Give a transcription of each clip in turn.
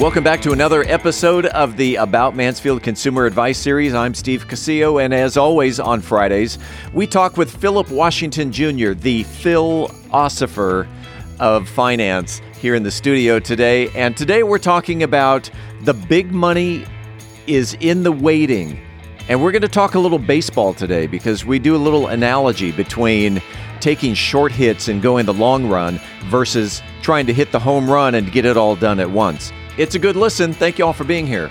Welcome back to another episode of the About Mansfield Consumer Advice Series. I'm Steve Casillo, and as always on Fridays, we talk with Philip Washington Jr., the philosopher of finance, here in the studio today. And today we're talking about the big money is in the waiting. And we're going to talk a little baseball today because we do a little analogy between taking short hits and going the long run versus trying to hit the home run and get it all done at once. It's a good listen. Thank you all for being here.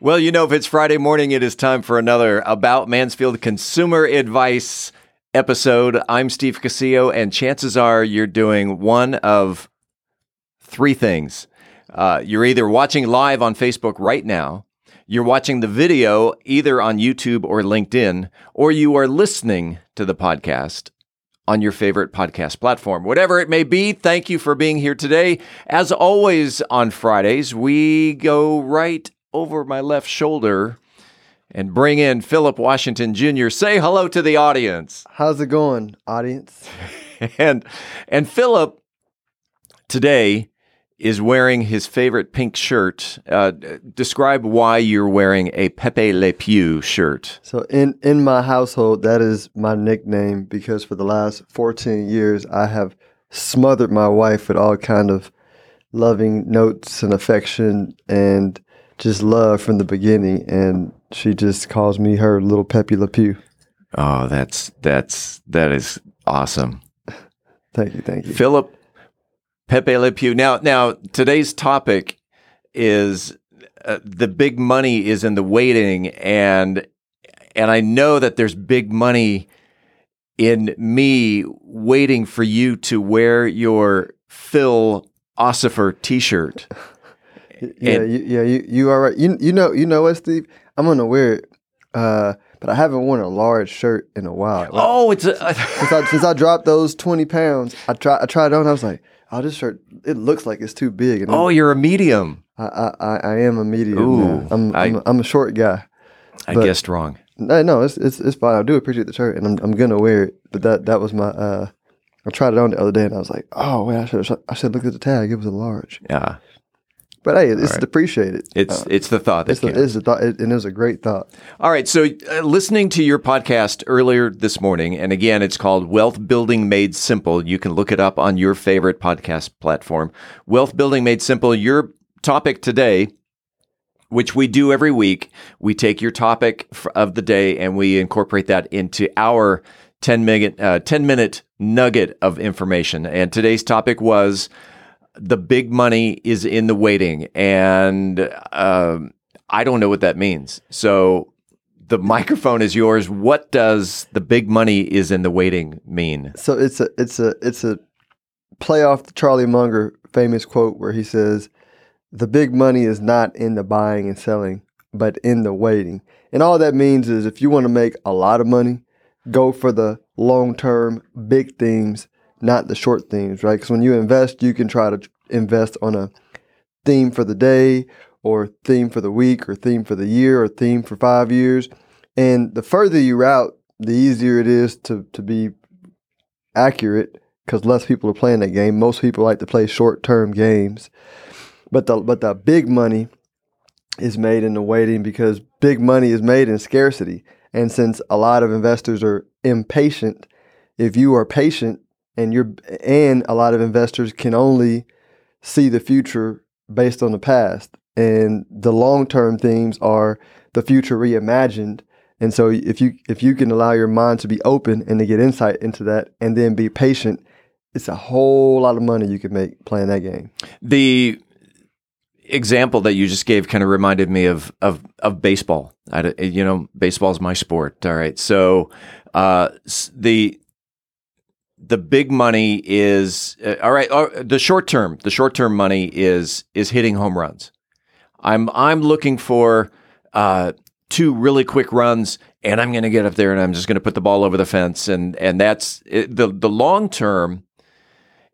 Well, you know, if it's Friday morning, it is time for another About Mansfield Consumer Advice episode. I'm Steve Casillo, and chances are you're doing one of three things. Uh, you're either watching live on Facebook right now, you're watching the video either on YouTube or LinkedIn, or you are listening to the podcast on your favorite podcast platform. Whatever it may be, thank you for being here today. As always on Fridays, we go right over my left shoulder and bring in Philip Washington Jr. Say hello to the audience. How's it going, audience? and and Philip today is wearing his favorite pink shirt. Uh, describe why you're wearing a Pepe Le Pew shirt. So in in my household, that is my nickname because for the last 14 years, I have smothered my wife with all kind of loving notes and affection and just love from the beginning, and she just calls me her little Pepe Le Pew. Oh, that's that's that is awesome. Thank you, thank you, Philip Pepe Le Pew. Now, now today's topic is uh, the big money is in the waiting, and and I know that there's big money in me waiting for you to wear your Phil Ossifer T-shirt. yeah, and, you, yeah, you you are right. You you know you know what, Steve? I'm gonna wear it. Uh, but I haven't worn a large shirt in a while. Like, oh, it's a, since, I, since I dropped those twenty pounds. I try I tried on. I was like, oh, just start. it looks like it's too big. And oh, I'm, you're a medium. I, I, I am a medium. Ooh, I'm, I, am I'm a short guy. I guessed wrong. No, no, it's, it's it's fine. I do appreciate the shirt, and I'm I'm gonna wear it. But that that was my. uh I tried it on the other day, and I was like, oh wait, I should I should look at the tag. It was a large. Yeah. But hey, it's right. depreciated. It's uh, it's the thought that it's, the, it's the thought, it, and it was a great thought. All right, so uh, listening to your podcast earlier this morning, and again, it's called Wealth Building Made Simple. You can look it up on your favorite podcast platform. Wealth Building Made Simple. Your topic today, which we do every week, we take your topic of the day and we incorporate that into our 10 minute, uh, 10 minute nugget of information. And today's topic was the big money is in the waiting, and um, I don't know what that means. So the microphone is yours. What does the big money is in the waiting mean? So it's a it's a it's a play off the Charlie Munger famous quote where he says, "The big money is not in the buying and selling, but in the waiting." And all that means is if you want to make a lot of money, go for the long term big themes not the short themes, right? Because when you invest, you can try to invest on a theme for the day or theme for the week or theme for the year or theme for five years. And the further you out, the easier it is to, to be accurate because less people are playing that game. Most people like to play short term games. But the but the big money is made in the waiting because big money is made in scarcity. And since a lot of investors are impatient, if you are patient, and you're and a lot of investors can only see the future based on the past. And the long-term themes are the future reimagined. And so if you if you can allow your mind to be open and to get insight into that and then be patient it's a whole lot of money you could make playing that game. The example that you just gave kind of reminded me of of of baseball. I, you know baseball is my sport all right? So uh, the the big money is uh, all right. Uh, the short term, the short term money is is hitting home runs. I'm I'm looking for uh, two really quick runs, and I'm going to get up there and I'm just going to put the ball over the fence, and and that's it, the the long term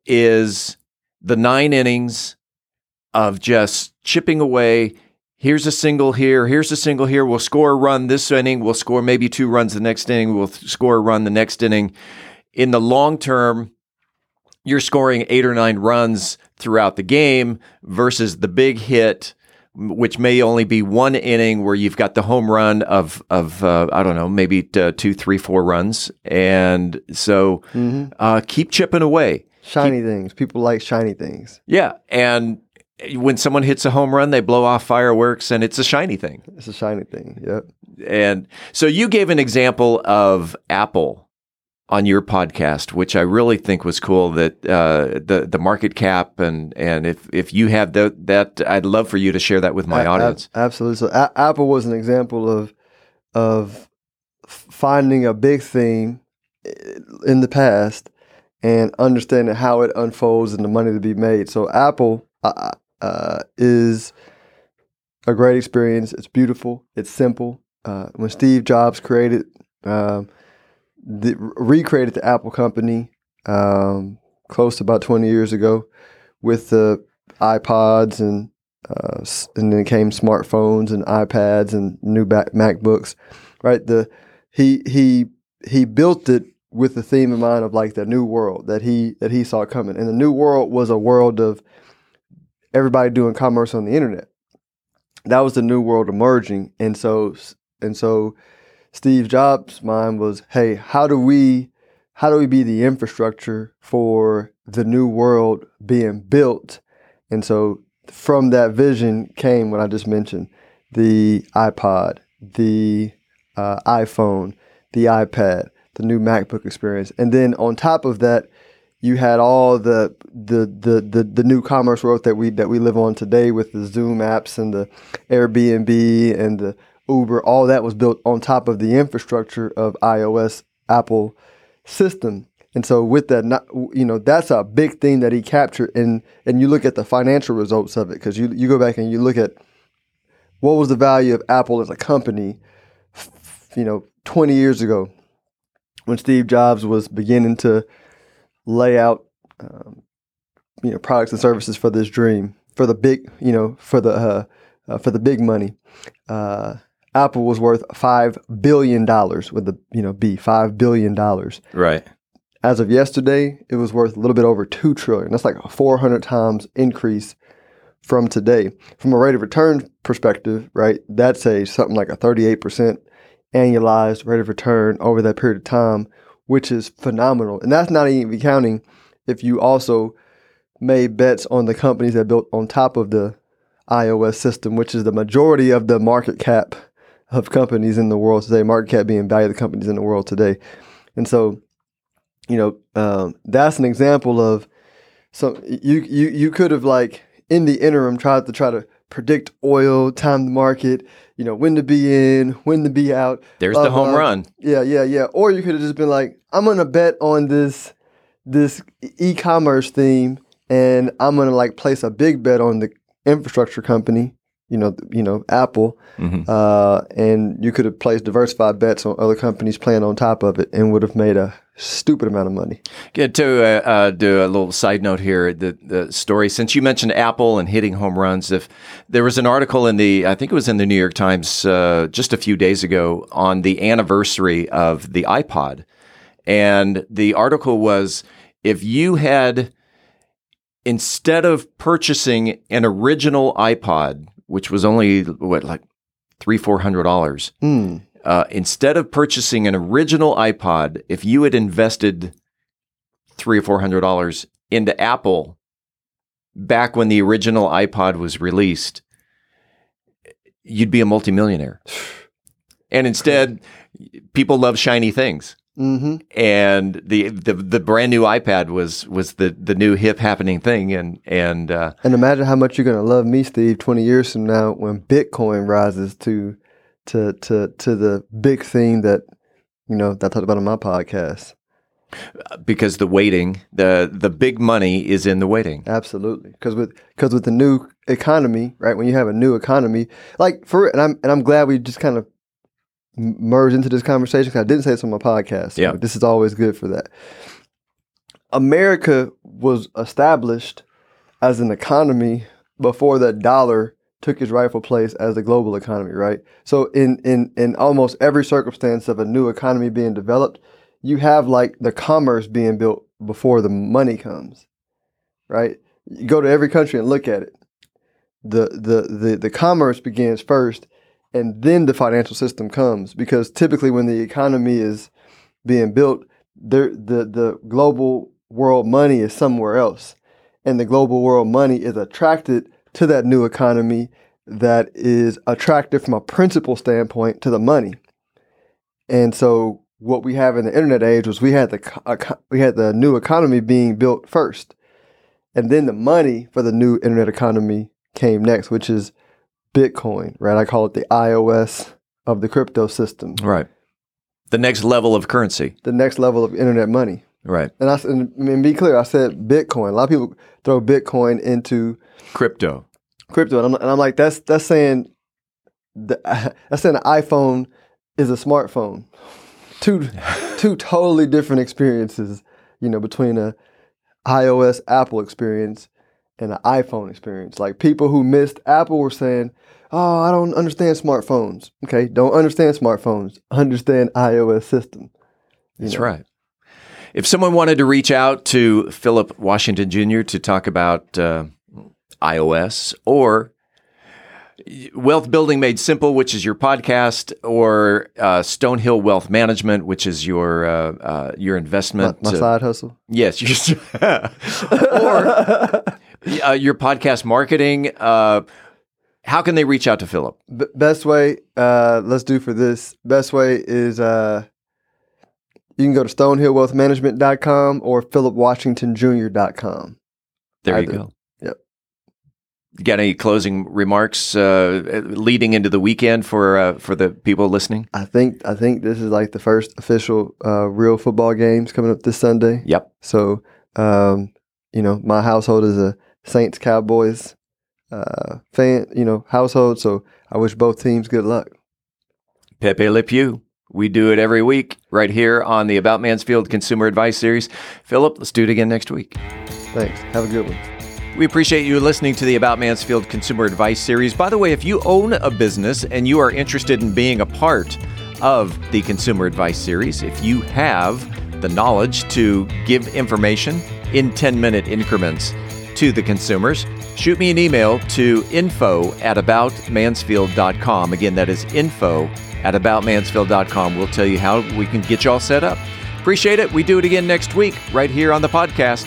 is the nine innings of just chipping away. Here's a single here. Here's a single here. We'll score a run this inning. We'll score maybe two runs the next inning. We'll score a run the next inning in the long term, you're scoring eight or nine runs throughout the game versus the big hit which may only be one inning where you've got the home run of of uh, I don't know maybe uh, two three four runs and so uh, keep chipping away Shiny things. People like shiny things. yeah and when someone hits a home run they blow off fireworks and it's a shiny thing It's a shiny thing. Yep. and so you gave an example of Apple on your podcast, which I really think was cool. That uh, the the market cap and and if if you have that that I'd love for you to share that with my A- audience. ab- absolutely. So A- Apple was an example of of finding a big theme in the past and understanding how it unfolds and the money to be made. So Apple uh, uh, is a great experience. It's beautiful. It's simple. Uh, when Steve Jobs created, um, the, recreated the Apple company um, close to about 20 years ago with the iPods and uh, and then came smartphones and iPads and new back MacBooks, right? The he he he built it with the theme in mind of like the new world that he that he saw coming, and the new world was a world of everybody doing commerce on the internet. That was the new world emerging, and so and so Steve Jobs' mind was, hey, how do we how do we be the infrastructure for the new world being built? And so from that vision came what I just mentioned the iPod, the uh, iPhone, the iPad, the new MacBook experience. And then on top of that, you had all the the, the the the new commerce world that we that we live on today with the Zoom apps and the Airbnb and the Uber. All that was built on top of the infrastructure of iOS, Apple system. And so with that, not, you know, that's a big thing that he captured. And and you look at the financial results of it because you you go back and you look at what was the value of Apple as a company, you know, 20 years ago when Steve Jobs was beginning to lay out, um, you know, products and services for this dream, for the big, you know, for the uh, uh, for the big money. Uh, Apple was worth five billion dollars with the you know B five billion dollars. Right. As of yesterday, it was worth a little bit over two trillion. That's like a 400 times increase from today. From a rate of return perspective, right? That's a something like a 38% annualized rate of return over that period of time, which is phenomenal. And that's not even counting if you also made bets on the companies that built on top of the iOS system, which is the majority of the market cap of companies in the world today. Market cap being value of the companies in the world today. And so you know, um, that's an example of some you you you could have like in the interim tried to try to predict oil, time the market, you know, when to be in, when to be out. There's blah, the home blah. run. Yeah, yeah, yeah. Or you could have just been like, I'm gonna bet on this this e-commerce theme, and I'm gonna like place a big bet on the infrastructure company. You know, you know, Apple, Mhm. uh, and you could have placed diversified bets on other companies playing on top of it, and would have made a stupid amount of money. Get to uh, uh, do a little side note here. The, the story, since you mentioned Apple and hitting home runs, if there was an article in the, I think it was in the New York Times uh, just a few days ago on the anniversary of the iPod, and the article was if you had instead of purchasing an original iPod, which was only what like three four hundred dollars, Hmm. uh, instead of purchasing an original iPod, if you had invested three or four hundred dollars into Apple back when the original iPod was released, you'd be a multimillionaire. And instead, people love shiny things. Mm-hmm. And the, the the brand new iPad was was the the new hip happening thing, and and uh, And imagine how much you're gonna love me, Steve, 20 years from now when Bitcoin rises to to to to the big thing that you know that I talked about on my podcast. because the waiting, the the big money is in the waiting. Absolutely, because with because with the new economy, right? When you have a new economy, like for and I'm and I'm glad we just kind of m- merged into this conversation. 'cause I didn't say this on my podcast. so Yeah. this is always good for that. America was established as an economy before the dollar took its rightful place as the global economy, right? So in in in almost every circumstance of a new economy being developed, you have like the commerce being built before the money comes, right? You go to every country and look at it. The the the the commerce begins first, and then the financial system comes because typically when the economy is being built, there the the global world money is somewhere else, and the global world money is attracted to that new economy that is attractive from a principal standpoint to the money. And so what we have in the internet age was we had the we had the new economy being built first. And then the money for the new internet economy came next, which is Bitcoin, right? I call it the iOS of the crypto system. Right. The next level of currency. The next level of internet money. Right. And I and, and be clear, I said Bitcoin. A lot of people throw Bitcoin into crypto. Crypto, and I'm, and I'm like, that's that's saying, the, that's saying an iPhone is a smartphone. Two two totally different experiences, you know, between a iOS Apple experience and an iPhone experience. Like people who missed Apple were saying, "Oh, I don't understand smartphones." Okay, don't understand smartphones. Understand iOS system. That's know? right. If someone wanted to reach out to Philip Washington Jr. to talk about uh, iOS or Wealth Building Made Simple, which is your podcast, or uh, Stonehill Wealth Management, which is your uh, uh, your investment. My, my side hustle. Yes, or uh, your podcast marketing. Uh, how can they reach out to Philip? B- best way, uh, let's do for this. Best way is you can go to stonehillwealthmanagement.com or philipwashingtonjr.com. There Either. you go. Yep. Got any closing remarks uh, leading into the weekend for uh, for the people listening? I think I think this is like the first official uh, real football games coming up this Sunday. Yep. So um, you know, my household is a Saints Cowboys uh, fan, you know, household. So I wish both teams good luck. Pepe Le Pew. We do it every week right here on the About Mansfield Consumer Advice Series. Philip, let's do it again next week. Thanks. Have a good one. We appreciate you listening to the About Mansfield Consumer Advice Series. By the way, if you own a business and you are interested in being a part of the Consumer Advice Series, if you have the knowledge to give information in 10 minute increments to the consumers, shoot me an email to info at aboutmansfield.com. Again, that is info at aboutmansfield.com. We'll tell you how we can get you all set up. Appreciate it. We do it again next week, right here on the podcast.